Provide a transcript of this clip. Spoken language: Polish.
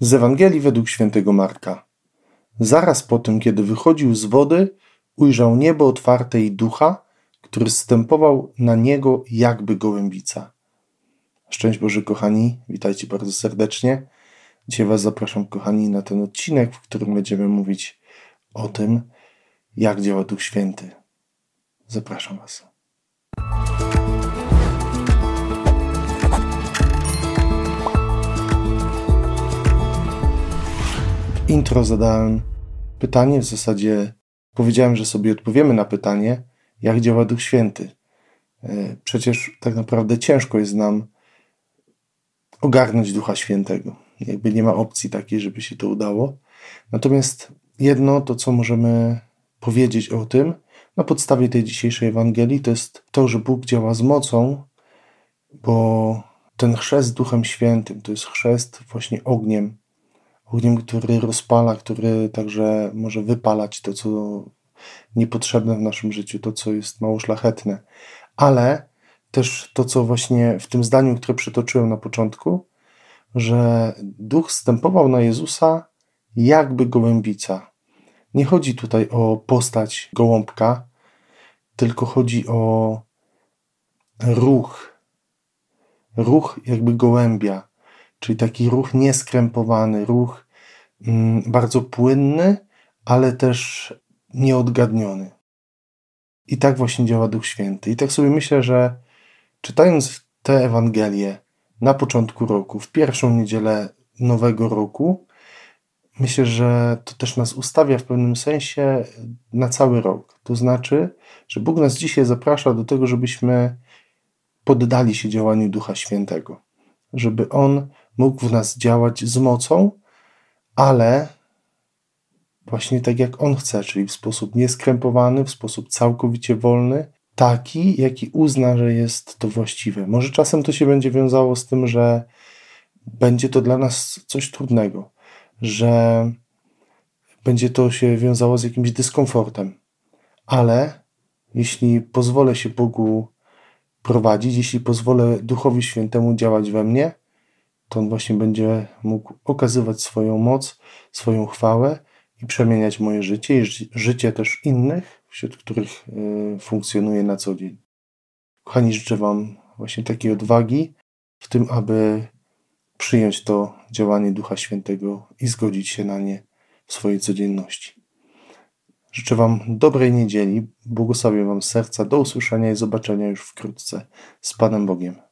Z Ewangelii według świętego Marka. Zaraz po tym, kiedy wychodził z wody, ujrzał niebo otwarte i ducha, który stępował na niego jakby gołębica. Szczęść Boże, kochani, witajcie bardzo serdecznie. Dzisiaj Was zapraszam, kochani, na ten odcinek, w którym będziemy mówić o tym, jak działa Duch Święty. Zapraszam Was. Intro zadałem pytanie, w zasadzie powiedziałem, że sobie odpowiemy na pytanie, jak działa Duch Święty. E, przecież tak naprawdę ciężko jest nam ogarnąć Ducha Świętego. Jakby nie ma opcji takiej, żeby się to udało. Natomiast jedno, to co możemy powiedzieć o tym na podstawie tej dzisiejszej Ewangelii, to jest to, że Bóg działa z mocą, bo ten chrzest Duchem Świętym to jest chrzest właśnie ogniem, ogniem, który rozpala, który także może wypalać to, co niepotrzebne w naszym życiu, to, co jest mało szlachetne. Ale też to, co właśnie w tym zdaniu, które przytoczyłem na początku, że duch stępował na Jezusa jakby gołębica. Nie chodzi tutaj o postać gołąbka, tylko chodzi o ruch. Ruch jakby gołębia czyli taki ruch nieskrępowany, ruch mm, bardzo płynny, ale też nieodgadniony. I tak właśnie działa Duch Święty. I tak sobie myślę, że czytając tę Ewangelię na początku roku, w pierwszą niedzielę nowego roku, myślę, że to też nas ustawia w pewnym sensie na cały rok. To znaczy, że Bóg nas dzisiaj zaprasza do tego, żebyśmy poddali się działaniu Ducha Świętego, żeby On mógł w nas działać z mocą, ale właśnie tak jak On chce, czyli w sposób nieskrępowany, w sposób całkowicie wolny, taki, jaki uzna, że jest to właściwe. Może czasem to się będzie wiązało z tym, że będzie to dla nas coś trudnego, że będzie to się wiązało z jakimś dyskomfortem, ale jeśli pozwolę się Bogu prowadzić, jeśli pozwolę Duchowi Świętemu działać we mnie, to on właśnie będzie mógł okazywać swoją moc, swoją chwałę i przemieniać moje życie i życie też innych, wśród których e, funkcjonuję na co dzień. Kochani, życzę Wam właśnie takiej odwagi w tym, aby przyjąć to działanie Ducha Świętego i zgodzić się na nie w swojej codzienności. Życzę Wam dobrej niedzieli, błogosławię Wam serca, do usłyszenia i zobaczenia już wkrótce z Panem Bogiem.